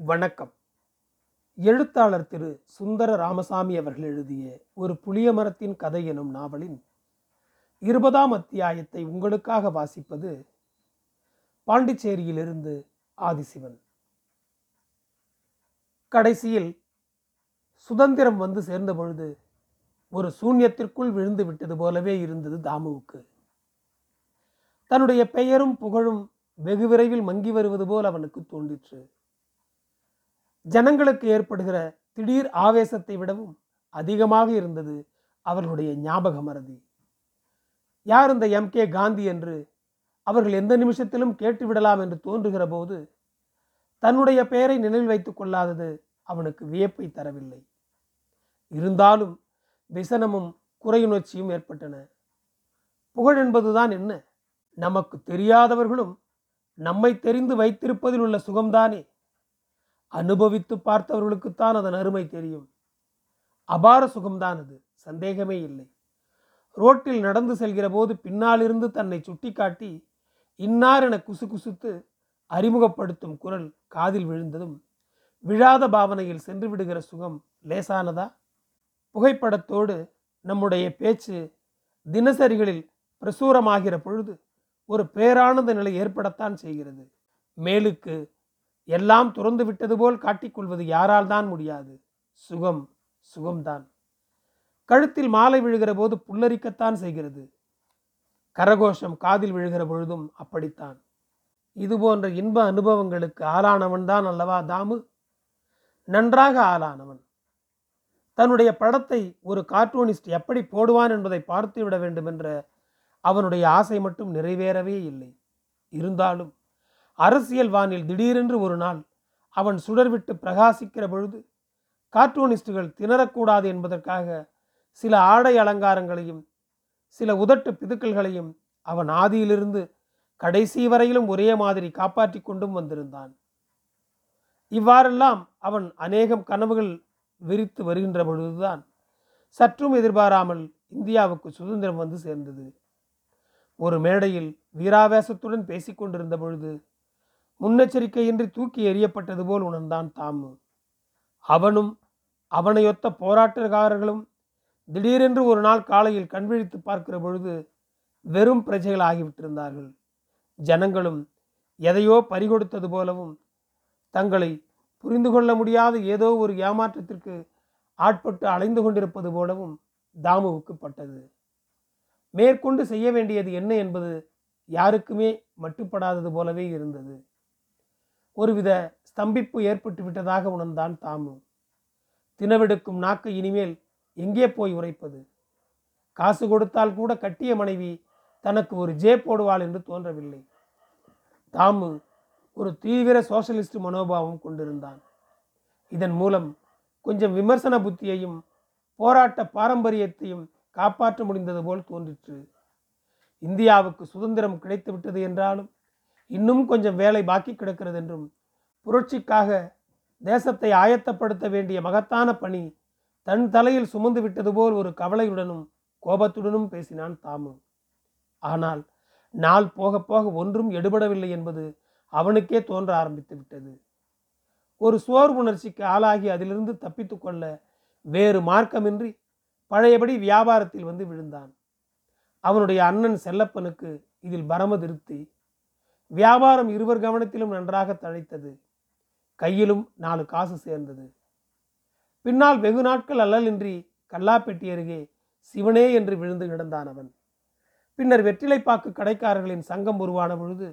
வணக்கம். எழுத்தாளர் திரு சுந்தர ராமசாமி அவர்கள் எழுதிய ஒரு புளிய மரத்தின் கதை எனும் நாவலின் இருபதாம் அத்தியாயத்தை உங்களுக்காக வாசிப்பது பாண்டிச்சேரியிலிருந்து ஆதிசிவன். கடைசியில் சுதந்திரம் வந்து சேர்ந்த பொழுது ஒரு சூன்யத்திற்குள் விழுந்து விட்டது போலவே இருந்தது தாமுவுக்கு. தன்னுடைய பெயரும் புகழும் வெகு விரைவில் மங்கி வருவது போல் அவனுக்கு தோன்றிற்று. ஜனங்களுக்கு ஏற்படுகிற திடீர் ஆவேசத்தை விடவும் அதிகமாக இருந்தது அவர்களுடைய ஞாபக மறதி. யார் இந்த எம். கே. காந்தி என்று அவர்கள் எந்த நிமிஷத்திலும் கேட்டுவிடலாம் என்று தோன்றுகிற போது தன்னுடைய பெயரை நினைவில் வைத்துக் கொள்ளாதது அவனுக்கு வியப்பை தரவில்லை. இருந்தாலும் விசனமும் குறையுணர்ச்சியும் ஏற்பட்டன. புகழ் என்பதுதான் என்ன? நமக்கு தெரியாதவர்களும் நம்மை தெரிந்து வைத்திருப்பதில் உள்ள சுகம்தானே? அனுபவித்து பார்த்தவர்களுக்குத்தான் அதன் அருமை தெரியும். அபார சுகம்தான் அது. சந்தேகமே இல்லை. ரோட்டில் நடந்து செல்கிற போது பின்னாலிருந்து தன்னை சுட்டிக்காட்டி இன்னார் என குசு குசுத்து அறிமுகப்படுத்தும் குரல் காதில் விழுந்ததும் விழாத பாவனையில் சென்று விடுகிற சுகம் லேசானதா? புகைப்படத்தோடு நம்முடைய பேச்சு தினசரிகளில் பிரசுரமாகிற பொழுது ஒரு பேரானந்த நிலை ஏற்படத்தான் செய்கிறது. மேலுக்கு எல்லாம் துறந்து விட்டது போல் காட்டிக்கொள்வது யாரால் தான் முடியாது? சுகம் சுகம்தான். கழுத்தில் மாலை விழுகிற போது புல்லரிக்கத்தான் செய்கிறது. கரகோஷம் காதில் விழுகிற பொழுதும் அப்படித்தான். இது போன்ற இன்ப அனுபவங்களுக்கு ஆளானவன் தான் அல்லவா தாமு? நன்றாக ஆளானவன். தன்னுடைய படத்தை ஒரு கார்ட்டூனிஸ்ட் எப்படி போடுவான் என்பதை பார்த்து விட வேண்டும் என்ற அவனுடைய ஆசை மட்டும் நிறைவேறவே இல்லை. இருந்தாலும் அரசியல் வானில் திடீரென்று ஒரு நாள் அவன் சுடர்விட்டு பிரகாசிக்கிற பொழுது கார்ட்டூனிஸ்டுகள் திணறக்கூடாது என்பதற்காக சில ஆடை அலங்காரங்களையும் சில உதட்டு பிதுக்கல்களையும் அவன் ஆதியிலிருந்து கடைசி வரையிலும் ஒரே மாதிரி காப்பாற்றி கொண்டும் வந்திருந்தான். இவ்வாறெல்லாம் அவன் அநேகம் கனவுகள் விரித்து வருகின்ற பொழுதுதான் சற்றும் எதிர்பாராமல் இந்தியாவுக்கு சுதந்திரம் வந்து சேர்ந்தது. ஒரு மேடையில் வீராவேசத்துடன் பேசிக்கொண்டிருந்த பொழுது முன்னெச்சரிக்கையின்றி தூக்கி எறியப்பட்டது போல் உணர்ந்தான் தாமு. அவனும் அவனையொத்த போராட்டக்காரர்களும் திடீரென்று ஒரு நாள் காலையில் கண்விழித்து பார்க்கிற பொழுது வெறும் பிரஜைகள் ஆகிவிட்டிருந்தார்கள். ஜனங்களும் எதையோ பறிகொடுத்தது போலவும் தங்களை புரிந்து கொள்ள முடியாத ஏதோ ஒரு ஏமாற்றத்திற்கு ஆட்பட்டு அலைந்து கொண்டிருப்பது போலவும் தாமுவுக்கு பட்டது. மேற்கொண்டு செய்ய வேண்டியது என்ன என்பது யாருக்குமே மட்டுப்படாதது போலவே இருந்தது. ஒருவித ஸ்தம்பிப்பு ஏற்பட்டு விட்டதாக உணர்ந்தான் தாமு. தினவெடுக்கும் நாக்கு இனிமேல் எங்கே போய் உரைப்பது காசு கொடுத்தால் கூட கட்டிய மனைவி தனக்கு ஒரு ஜே போடுவாள் என்று தோன்றவில்லை. தாமு ஒரு தீவிர சோசலிஸ்ட் மனோபாவம் கொண்டிருந்தான். இதன் மூலம் கொஞ்சம் விமர்சன புத்தியையும் போராட்ட பாரம்பரியத்தையும் காப்பாற்ற முடிந்தது போல் தோன்றிற்று. இந்தியாவுக்கு சுதந்திரம் கிடைத்து விட்டது என்றாலும் இன்னும் கொஞ்சம் வேலை பாக்கி கிடக்கிறது என்றும் புரட்சிக்காக தேசத்தை ஆயத்தப்படுத்த வேண்டிய மகத்தான பணி தன் தலையில் சுமந்து விட்டது போல் ஒரு கவலையுடனும் கோபத்துடனும் பேசினான் தாமு. ஆனால் நாள் போக போக ஒன்றும் எடுபடவில்லை என்பது அவனுக்கே தோன்ற ஆரம்பித்து விட்டது. ஒரு சோர் உணர்ச்சிக்கு ஆளாகி அதிலிருந்து தப்பித்து கொள்ள வேறு மார்க்கமின்றி பழையபடி வியாபாரத்தில் வந்து விழுந்தான். அவனுடைய அண்ணன் செல்லப்பனுக்கு இதில் பரம திருப்தி வியாபாரம் இருவர் கவனத்திலும் நன்றாக தழைத்தது கையிலும் நாலு காசு சேர்ந்தது. பின்னால் வெகு நாட்கள் அல்லலின்றி கல்லாப்பெட்டி அருகே சிவனே என்று விழுந்து கிடந்தான் அவன். பின்னர் வெற்றிலைப்பாக்கு கடைக்காரர்களின் சங்கம் உருவான பொழுது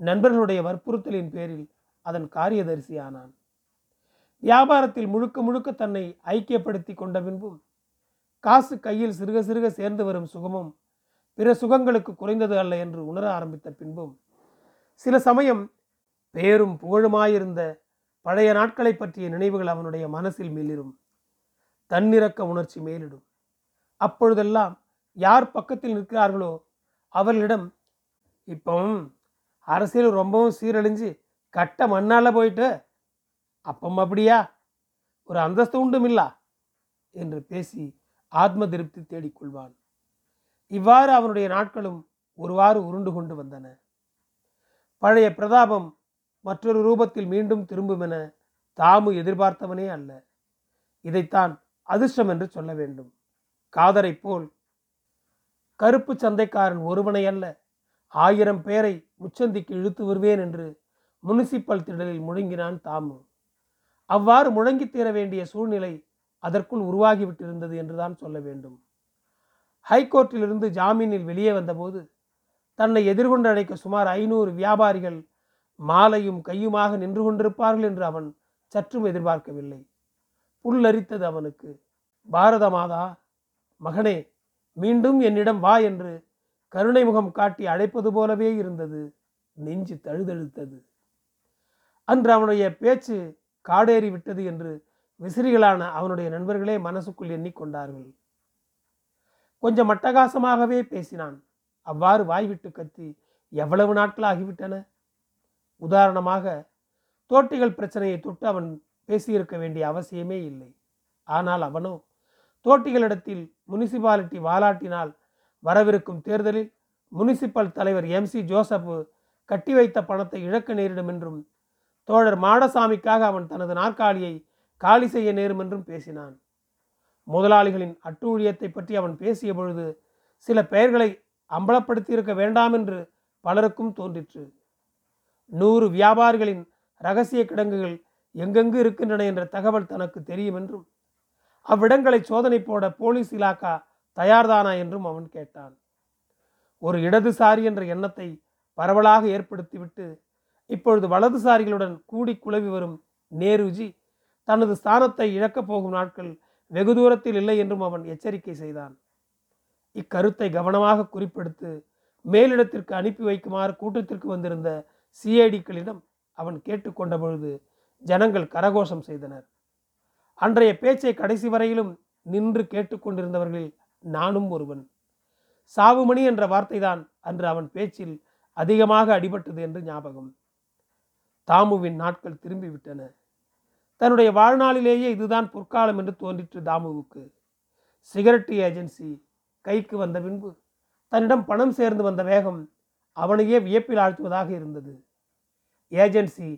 நண்பர்களுடைய வற்புறுத்தலின் பேரில் அதன் காரியதரிசியானான். வியாபாரத்தில் முழுக்க முழுக்க தன்னை ஐக்கியப்படுத்தி கொண்ட பின்பும் காசு கையில் சிறுக சிறுக சேர்ந்து வரும் சுகமும் பிற சுகங்களுக்கு குறைந்தது அல்ல என்று உணர ஆரம்பித்த பின்பும் சில சமயம் பேரும் புகழுமாயிருந்த பழைய நாட்களை பற்றிய நினைவுகள் அவனுடைய மனசில் மேலிடும் தன்னிறக்க உணர்ச்சி மேலிடும். அப்பொழுதெல்லாம் யார் பக்கத்தில் நிற்கிறார்களோ அவர்களிடம் இப்பவும் அரசியல் ரொம்பவும் சீரழிஞ்சு கட்ட மண்ணால் போயிட்டு அப்பம் அப்படியா? ஒரு அந்தஸ்து உண்டும் இல்லா? என்று பேசி ஆத்ம திருப்தி தேடிக்கொள்வான். இவ்வாறு அவனுடைய நாட்களும் ஒருவாறு உருண்டு கொண்டு வந்தன. பழைய பிரதாபம் மற்றொரு ரூபத்தில் மீண்டும் திரும்பும் என தாமு எதிர்பார்த்தவனே அல்ல. இதைத்தான் அதிர்ஷ்டம் என்று சொல்ல வேண்டும். காதரை போல். கருப்பு சந்தைக்காரன் ஒருவனை அல்ல. ஆயிரம் பேரை முச்சந்திக்கு இழுத்து வருவேன் என்று முனிசிபல் திடலில் முழங்கினான் தாமு. அவ்வாறு முழங்கி தீர வேண்டிய சூழ்நிலை அதற்குள் உருவாகிவிட்டிருந்தது என்றுதான் சொல்ல வேண்டும். ஹைகோர்ட்டிலிருந்து ஜாமீனில் வெளியே வந்தபோது தன்னை எதிர்கொண்டு அழைக்க சுமார் ஐநூறு வியாபாரிகள் மாலையும் கையுமாக நின்று கொண்டிருப்பார்கள் என்று அவன் சற்றும் எதிர்பார்க்கவில்லை. புல்லரித்தது அவனுக்கு பாரத மாதா மகனே மீண்டும் என்னிடம் வா என்று கருணை முகம் காட்டி அழைப்பது போலவே இருந்தது. நெஞ்சு தழுதழுத்தது. அன்று அவனுடைய பேச்சு காடேறி விட்டது என்று விசிறிகளான அவனுடைய நண்பர்களே மனசுக்குள் எண்ணிக்கொண்டார்கள். கொஞ்சம் அட்டகாசமாகவே பேசினான். அவ்வாறு வாய்விட்டு கத்தி எவ்வளவு நாட்கள் ஆகிவிட்டன உதாரணமாக தோட்டிகள் பிரச்சனையை தொட்டு அவன் பேசியிருக்க வேண்டிய அவசியமே இல்லை. ஆனால் அவனோ தோட்டிகளிடத்தில் முனிசிபாலிட்டி வாலாட்டினால் வரவிருக்கும் தேர்தலில் முனிசிபல் தலைவர் எம். சி. ஜோசப் கட்டி வைத்த பணத்தை இழக்க நேரிடும் என்றும் தோழர் மாடசாமிக்காக அவன் தனது நாற்காலியை காலி செய்ய நேரும் என்றும் பேசினான். முதலாளிகளின் அட்டூழியத்தை பற்றி அவன் பேசிய பொழுது சில பெயர்களை அம்பலப்படுத்தியிருக்க வேண்டாம் என்று பலருக்கும் தோன்றிற்று. நூறு வியாபாரிகளின் ரகசிய கிடங்குகள் எங்கெங்கு இருக்கின்றன என்ற தகவல் தனக்கு தெரியும் என்றும் அவ்விடங்களை சோதனை போட போலீஸ் இலாக்கா தயார்தானா என்றும் அவன் கேட்டான். ஒரு இடதுசாரி என்ற எண்ணத்தை பரவலாக ஏற்படுத்திவிட்டு இப்பொழுது வலதுசாரிகளுடன் கூடி குழவி வரும் நேருஜி தனது ஸ்தானத்தை இழக்கப் போகும் நாட்கள் வெகு தூரத்தில் இல்லை என்றும் அவன் எச்சரிக்கை செய்தான். இக்கருத்தை கவனமாக குறிப்பெடுத்து மேலிடத்திற்கு அனுப்பி வைக்குமாறு கூட்டத்திற்கு வந்திருந்த சிஐடிக்களிடம் அவன் கேட்டுக்கொண்ட பொழுது ஜனங்கள் கரகோஷம் செய்தனர். அன்றைய பேச்சை கடைசி வரையிலும் நின்று கேட்டுக்கொண்டிருந்தவர்களில் நானும் ஒருவன். சாவுமணி என்ற வார்த்தைதான் அன்று அவன் பேச்சில் அதிகமாக அடிபட்டது என்று ஞாபகம். தாமுவின் நாட்கள் திரும்பிவிட்டன. தன்னுடைய வாழ்நாளிலேயே இதுதான் பொற்காலம் என்று தோன்றிற்று தாமுவுக்கு. சிகரெட்டு ஏஜென்சி கைக்கு வந்த பின்பு தன்னிடம் பணம் சேர்ந்து வந்த வேகம் அவனையே வியப்பில் ஆழ்த்துவதாக இருந்தது. ஏஜென்சி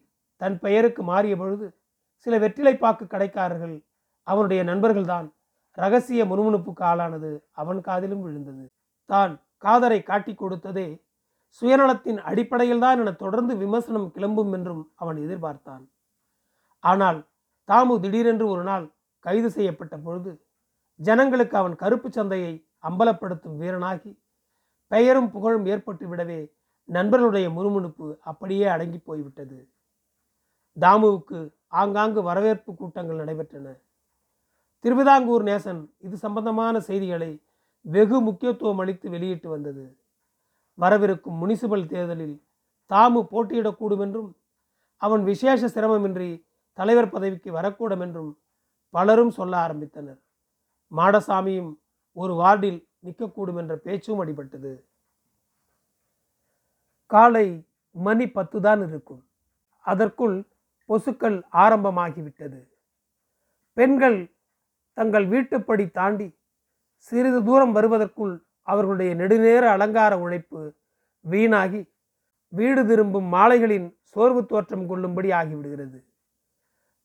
தன் பெயருக்கு மாறிய பொழுது சில வெற்றிலை பாக்கு கடைக்காரர்கள் அவனுடைய நண்பர்கள்தான் ரகசிய முணுமுணுப்புக்கு ஆளானது அவன் காதிலும் விழுந்தது. தான் காதரை காட்டி கொடுத்ததே சுயநலத்தின் அடிப்படையில்தான் என தொடர்ந்து விமர்சனம் கிளம்பும் என்றும் அவன் எதிர்பார்த்தான். ஆனால் தாமு திடீரென்று ஒரு நாள் கைது செய்யப்பட்ட பொழுது ஜனங்களுக்கு அவன் கருப்பு சந்தையை அம்பலப்படுத்தும் வீரனாகி பெயரும் புகழும் ஏற்பட்டு விடவே நண்பர்களுடைய முணுமுணுப்பு அப்படியே அடங்கி போய்விட்டது. தாமுவுக்கு ஆங்காங்கு வரவேற்பு கூட்டங்கள் நடைபெற்றன. திருவிதாங்கூர் நேசன் இது சம்பந்தமான செய்திகளை வெகு முக்கியத்துவம் அளித்து வெளியிட்டு வந்தது. வரவிருக்கும் முனிசிபல் தேர்தலில் தாமு போட்டியிடக்கூடும் என்றும் அவன் விசேஷ சிரமமின்றி தலைவர் பதவிக்கு வரக்கூடும் என்றும் பலரும் சொல்ல ஆரம்பித்தனர். மாடசாமியும் ஒரு வார்டில் நிற்கக்கூடும் என்ற பேச்சும் அடிபட்டது. காலை மணி பத்து தான் இருக்கும். அதற்குள் பொசுக்கள் ஆரம்பமாகிவிட்டது. பெண்கள் தங்கள் வீட்டுப்படி தாண்டி சிறிது தூரம் வருவதற்குள் அவர்களுடைய நெடுநேர அலங்கார உழைப்பு வீணாகி வீடு திரும்பும் மாலைகளின் சோர்வு தோற்றம் கொள்ளும்படி ஆகிவிடுகிறது.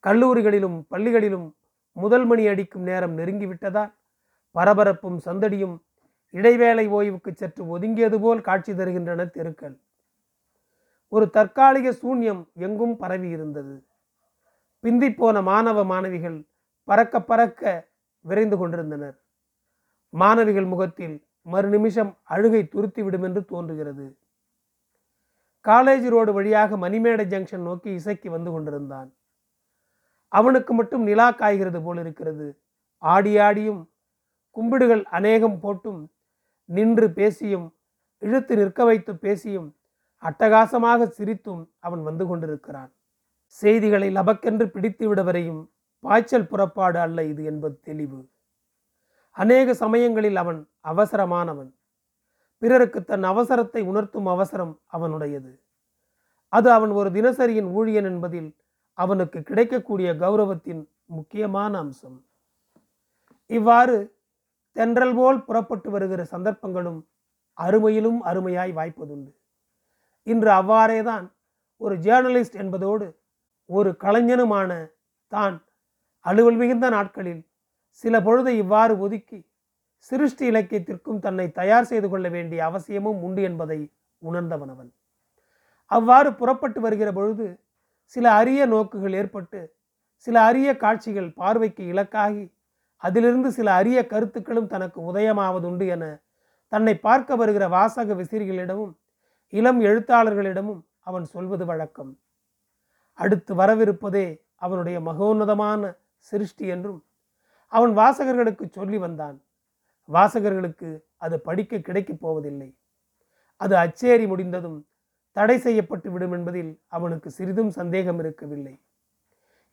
கல்லூரிகளிலும் பள்ளிகளிலும் முதல் மணி அடிக்கும் நேரம் நெருங்கிவிட்டதால் பரபரப்பும் சந்தடியும் இடைவேளை ஓய்வுக்கு சற்று ஒதுங்கியது போல் காட்சி தருகின்றன தெருக்கள். ஒரு தற்காலிக சூன்யம் எங்கும் பரவி இருந்தது. பிந்திப்போன மாணவ மாணவிகள் பறக்க பறக்க விரைந்து கொண்டிருந்தனர். மாணவிகள் முகத்தில் மறுநிமிஷம் அழுகை துருத்திவிடும் என்று தோன்றுகிறது. காலேஜ் ரோடு வழியாக மணிமேடை ஜங்ஷன் நோக்கி இசைக்கு வந்து கொண்டிருந்தான். அவனுக்கு மட்டும் நிலா காய்கிறது போல் இருக்கிறது. ஆடி ஆடியும் கும்பிடுகள் அநேகம் போட்டும் நின்று பேசியும் இழுத்து நிற்க வைத்து பேசியும் அட்டகாசமாக சிரித்தும் அவன் வந்து கொண்டிருக்கிறான். செய்திகளை லபக்கென்று பிடித்து விட வரையும் பாய்ச்சல் புறப்பாடு அல்ல இது என்பது தெளிவு. அநேக சமயங்களில் அவன் அவசரமானவன். பிறருக்கு தன் அவசரத்தை உணர்த்தும் அவசரம் அவனுடையது. அது அவன் ஒரு தினசரியின் ஊழியன் என்பதில் அவனுக்கு கிடைக்கக்கூடிய கௌரவத்தின் முக்கியமான அம்சம். இவ்வாறு தென்றல் போல் புறப்பட்டு வருகிற சந்தர்ப்பங்களும் அருமையிலும் அருமையாய் வாய்ப்பதுண்டு. இன்று அவ்வாறேதான் ஒரு ஜேர்னலிஸ்ட் என்பதோடு ஒரு கலைஞனுமான தான் அலுவல் மிகுந்த நாட்களில் சில பொழுதை இவ்வாறு ஒதுக்கி சிருஷ்டி இலக்கியத்திற்கும் தன்னை தயார் செய்து கொள்ள வேண்டிய அவசியமும் உண்டு என்பதை உணர்ந்தவனவன். அவ்வாறு புறப்பட்டு வருகிற பொழுது சில அரிய நோக்குகள் ஏற்பட்டு சில அரிய காட்சிகள் பார்வைக்கு இலக்காகி அதிலிருந்து சில அரிய கருத்துக்களும் தனக்கு உதயமாவதுண்டு என தன்னை பார்க்க வருகிற வாசக விசிறிகளிடமும் இளம் எழுத்தாளர்களிடமும் அவன் சொல்வது வழக்கம். அடுத்து வரவிருப்பதே அவனுடைய மகோன்னதமான சிருஷ்டி என்றும் அவன் வாசகர்களுக்கு சொல்லி வந்தான். வாசகர்களுக்கு அது படிக்க கிடைக்கப் போவதில்லை. அது அச்சேரி முடிந்ததும் தடை செய்யப்பட்டு விடும் என்பதில் அவனுக்கு சிறிதும் சந்தேகம் இருக்கவில்லை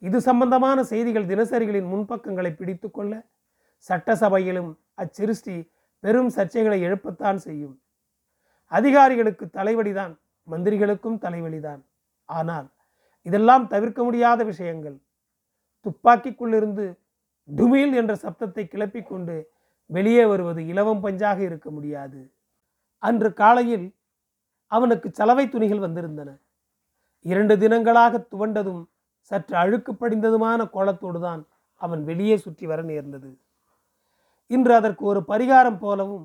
இது சம்பந்தமான செய்திகள் தினசரிகளின் முன்பக்கங்களை பிடித்து கொள்ள சட்டசபையிலும் அச்சிருஷ்டி பெரும் சர்ச்சைகளை எழுப்பத்தான் செய்யும். அதிகாரிகளுக்கு தலைவலிதான் மந்திரிகளுக்கும் தலைவலிதான். ஆனால் இதெல்லாம் தவிர்க்க முடியாத விஷயங்கள். துப்பாக்கிக்குள்ளிருந்து டுமில் என்ற சப்தத்தை கிளப்பிக்கொண்டு வெளியே வருவது இலவம் பஞ்சாக இருக்க முடியாது. அன்று காலையில் அவனுக்கு சலவை துணிகள் வந்திருந்தன. இரண்டு தினங்களாக துவண்டதும் சற்று அழுக்கு படிந்ததுமான கோலத்தோடு தான் அவன் வெளியே சுற்றி வர நேர்ந்தது. இன்று அதற்கு ஒரு பரிகாரம் போலவும்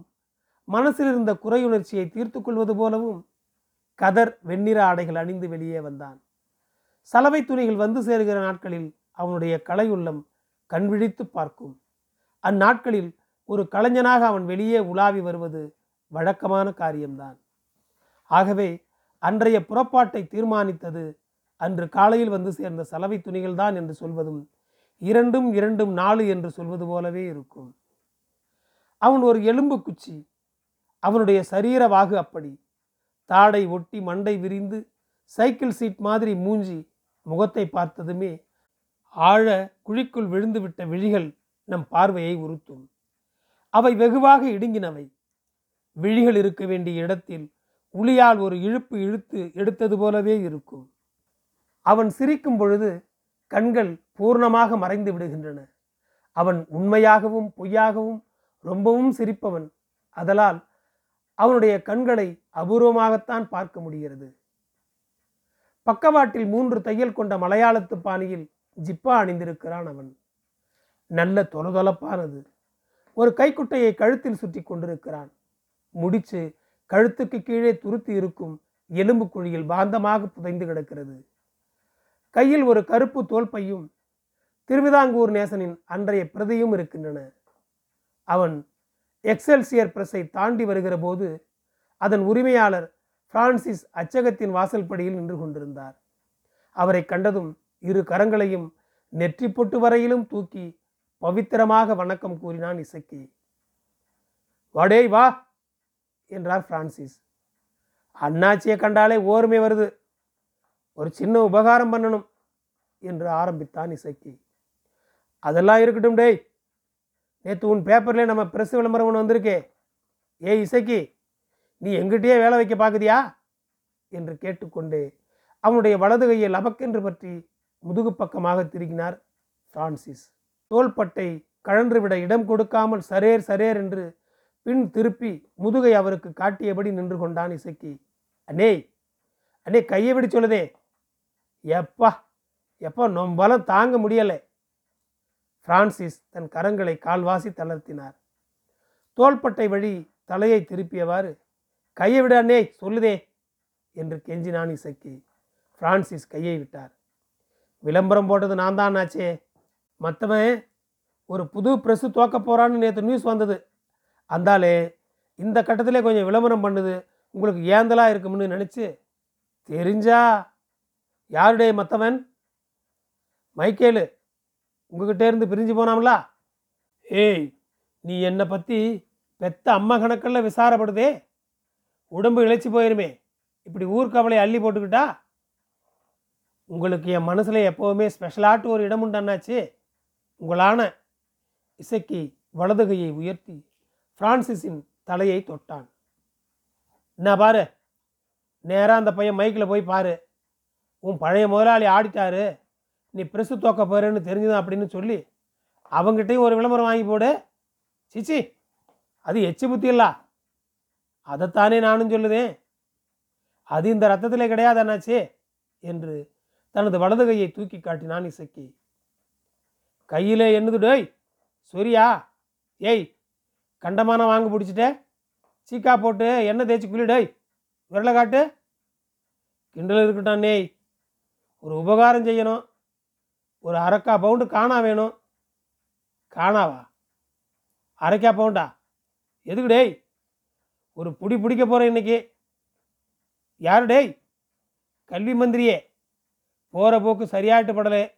மனசில் இருந்த குறையுணர்ச்சியை தீர்த்து கொள்வது போலவும் கதர் வெண்ணிற ஆடைகள் அணிந்து வெளியே வந்தான். சலவை துணிகள் வந்து சேருகிற நாட்களில் அவனுடைய கலையுள்ளம் கண்விழித்து பார்க்கும். அந்நாட்களில் ஒரு கலைஞனாக அவன் வெளியே உலாவி வருவது வழக்கமான காரியம்தான். ஆகவே அன்றைய புறப்பாட்டை தீர்மானித்தது அன்று காலையில் வந்து சேர்ந்த சலவை துணிகள் தான் என்று சொல்வதும் இரண்டும் இரண்டும் நாலு என்று சொல்வது போலவே இருக்கும். அவன் ஒரு எலும்பு குச்சி அவனுடைய சரீர வாகு அப்படி. தாடை ஒட்டி மண்டை விரிந்து சைக்கிள் சீட் மாதிரி மூஞ்சி முகத்தை பார்த்ததுமே ஆழ குழிக்குள் விழுந்துவிட்ட விழிகள் நம் பார்வையை உறுத்தும். அவை வெகுவாக இடுங்கினவை. விழிகள் இருக்க வேண்டிய இடத்தில் உளியால் ஒரு இழுப்பு இழுத்து எடுத்தது போலவே இருக்கும். அவன் சிரிக்கும் பொழுது கண்கள் பூர்ணமாக மறைந்து விடுகின்றன. அவன் உண்மையாகவும் பொய்யாகவும் ரொம்பவும் சிரிப்பவன். அதலால் அவனுடைய கண்களை அபூர்வமாகத்தான் பார்க்க முடிகிறது. பக்கவாட்டில் மூன்று தையல் கொண்ட மலையாளத்து பாணியில் ஜிப்பா அணிந்திருக்கிறான் அவன். நல்ல தொலதொலப்பானது. ஒரு கைக்குட்டையை கழுத்தில் சுற்றி கொண்டிருக்கிறான். முடிச்சு கழுத்துக்கு கீழே துருத்தி இருக்கும் எலும்பு குழியில் பாந்தமாக புதைந்து கிடக்கிறது. கையில் ஒரு கருப்பு தோல் பையும் திருவிதாங்கூர் நேசனின் அன்றைய பிரதியும் இருக்கின்றன. அவன் எக்ஸல்சியர் பிரஸை தாண்டி வருகிற போது அதன் உரிமையாளர் பிரான்சிஸ் அச்சகத்தின் வாசல்படியில் நின்று கொண்டிருந்தார். அவரை கண்டதும் இரு கரங்களையும் நெற்றி பொட்டு வரையிலும் தூக்கி பவித்திரமாக வணக்கம் கூறினான் இசக்கி. வாடேய் வா! என்றார் பிரான்சிஸ். அண்ணாச்சியை கண்டாலே ஓர்மை வருது. ஒரு சின்ன உபகாரம் பண்ணணும் என்று ஆரம்பித்தான் இசக்கி. அதெல்லாம் இருக்கட்டும் டேய். நேற்று உன் பேப்பரில் நம்ம பிரஸ் விளம்பரம் ஒன்று வந்திருக்கே. ஏய் இசக்கி நீ எங்கிட்டயே வேலை வைக்க பார்க்குதியா என்று கேட்டுக்கொண்டே அவனுடைய வலது கையை லபக்கென்று பற்றி முதுகு பக்கமாக திருகினார் பிரான்சிஸ். தோள்பட்டை கழன்றுவிட இடம் கொடுக்காமல் சரேர் சரேர் என்று பின் திருப்பி முதுகை அவருக்கு காட்டியபடி நின்று கொண்டான் இசக்கி. அண்ணே அண்ணே கையை விடி சொல்லுதே. எப்பா எப்பா நொம்பலம் தாங்க முடியலை. பிரான்சிஸ் தன் கரங்களை கால்வாசி தளர்த்தினார். தோள்பட்டை வழி தலையை திருப்பியவாறு கையை விடானே சொல்லுதே என்று கெஞ்சினான் இசக்கி. பிரான்சிஸ் கையை விட்டார். விளம்பரம் போட்டது நான் தான் ஆச்சே மற்றவன் ஒரு புது ப்ரெஸ்ஸு தோக்க போகிறான்னு நேற்று நியூஸ் வந்தது. அந்தாலே இந்த கட்டத்திலே கொஞ்சம் விளம்பரம் பண்ணுது. உங்களுக்கு ஏந்தலாக இருக்கும்னு நினச்சி தெரிஞ்சா யாருடைய மற்றவன் மைக்கேலு உங்ககிட்டே இருந்து பிரிஞ்சு போனாங்களா ஏய் நீ என்னை பற்றி பெத்த அம்மா கணக்கில் விசாரப்படுதே. உடம்பு இழைச்சி போயிருமே. இப்படி ஊர்க்கவலை அள்ளி போட்டுக்கிட்டா? உங்களுக்கு என் மனசில் எப்போவுமே ஸ்பெஷலாட்டு ஒரு இடம் உண்டானாச்சு உங்களான இசைக்கு வலதுகையை உயர்த்தி பிரான்சிஸின் தலையை தொட்டான். என்ன பாரு நேராக அந்த பையன் மைக்கில் போய் பாரு. உன் பழைய முதலாளி ஆடிட்டாரு நீ ப்ரெஸ்ஸு தோக்க போகிறேன்னு தெரிஞ்சுதான் அப்படின்னு சொல்லி அவங்ககிட்டையும் ஒரு விளம்பரம் வாங்கி போடு. சிச்சி அது எச்சு புத்தி இல்லா. அதைத்தானே நானும் சொல்லுதேன். அது இந்த ரத்தத்திலே கிடையாது அண்ணாச்சே என்று தனது வலது கையை தூக்கி காட்டினான் இசக்கி. கையில் என்னது டேய் சொரியா? ஏய் கண்டமான வாங்க பிடிச்சிட்ட. சீக்கா போட்டு எண்ணெய் தேய்ச்சி குளிடேய் விரலை காட்டு. கிண்டல் இருக்கட்டான் நேய் ஒரு உபகாரம் செய்யணும். ஒரு அரைக்கா பவுண்டு காணா வேணும். காணாவா அரைக்கா பவுண்டா? எதுக்கு டேய்? ஒரு புடி பிடிக்க போகிறேன் இன்னைக்கு. யார் டேய்? கல்வி மந்திரியே. போகிற போக்கு சரியாட்டு படலை.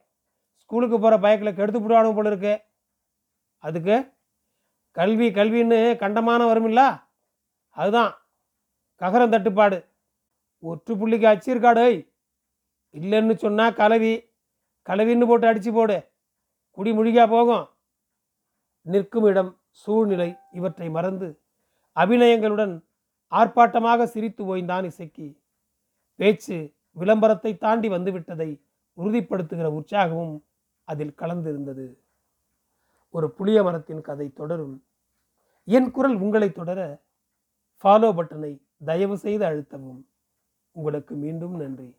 ஸ்கூலுக்கு போகிற பைக்கில் கெடுத்து விடுவானு போல இருக்கு. அதுக்கு கல்வி கல்வின்னு கண்டமான வருமில்ல அதுதான். ககரம் தட்டுப்பாடு. ஒற்று புள்ளிக்கு அச்சிருக்காடு இல்லைன்னு சொன்னால் கலவி கலவின்னு போட்டு அடித்து போடு. குடி முழுகியா போகும். நிற்கும் இடம் சூழ்நிலை இவற்றை மறந்து அபிநயங்களுடன் ஆர்ப்பாட்டமாக சிரித்து ஓய்ந்தான் இசைக்கு. பேச்சு விளம்பரத்தை தாண்டி வந்துவிட்டதை உறுதிப்படுத்துகிற உற்சாகமும் அதில் கலந்திருந்தது. ஒரு புளிய மரத்தின் கதை தொடரும். என் குரல் உங்களை தொடர ஃபாலோ பட்டனை தயவு செய்து அழுத்தவும். உங்களுக்கு மீண்டும் நன்றி.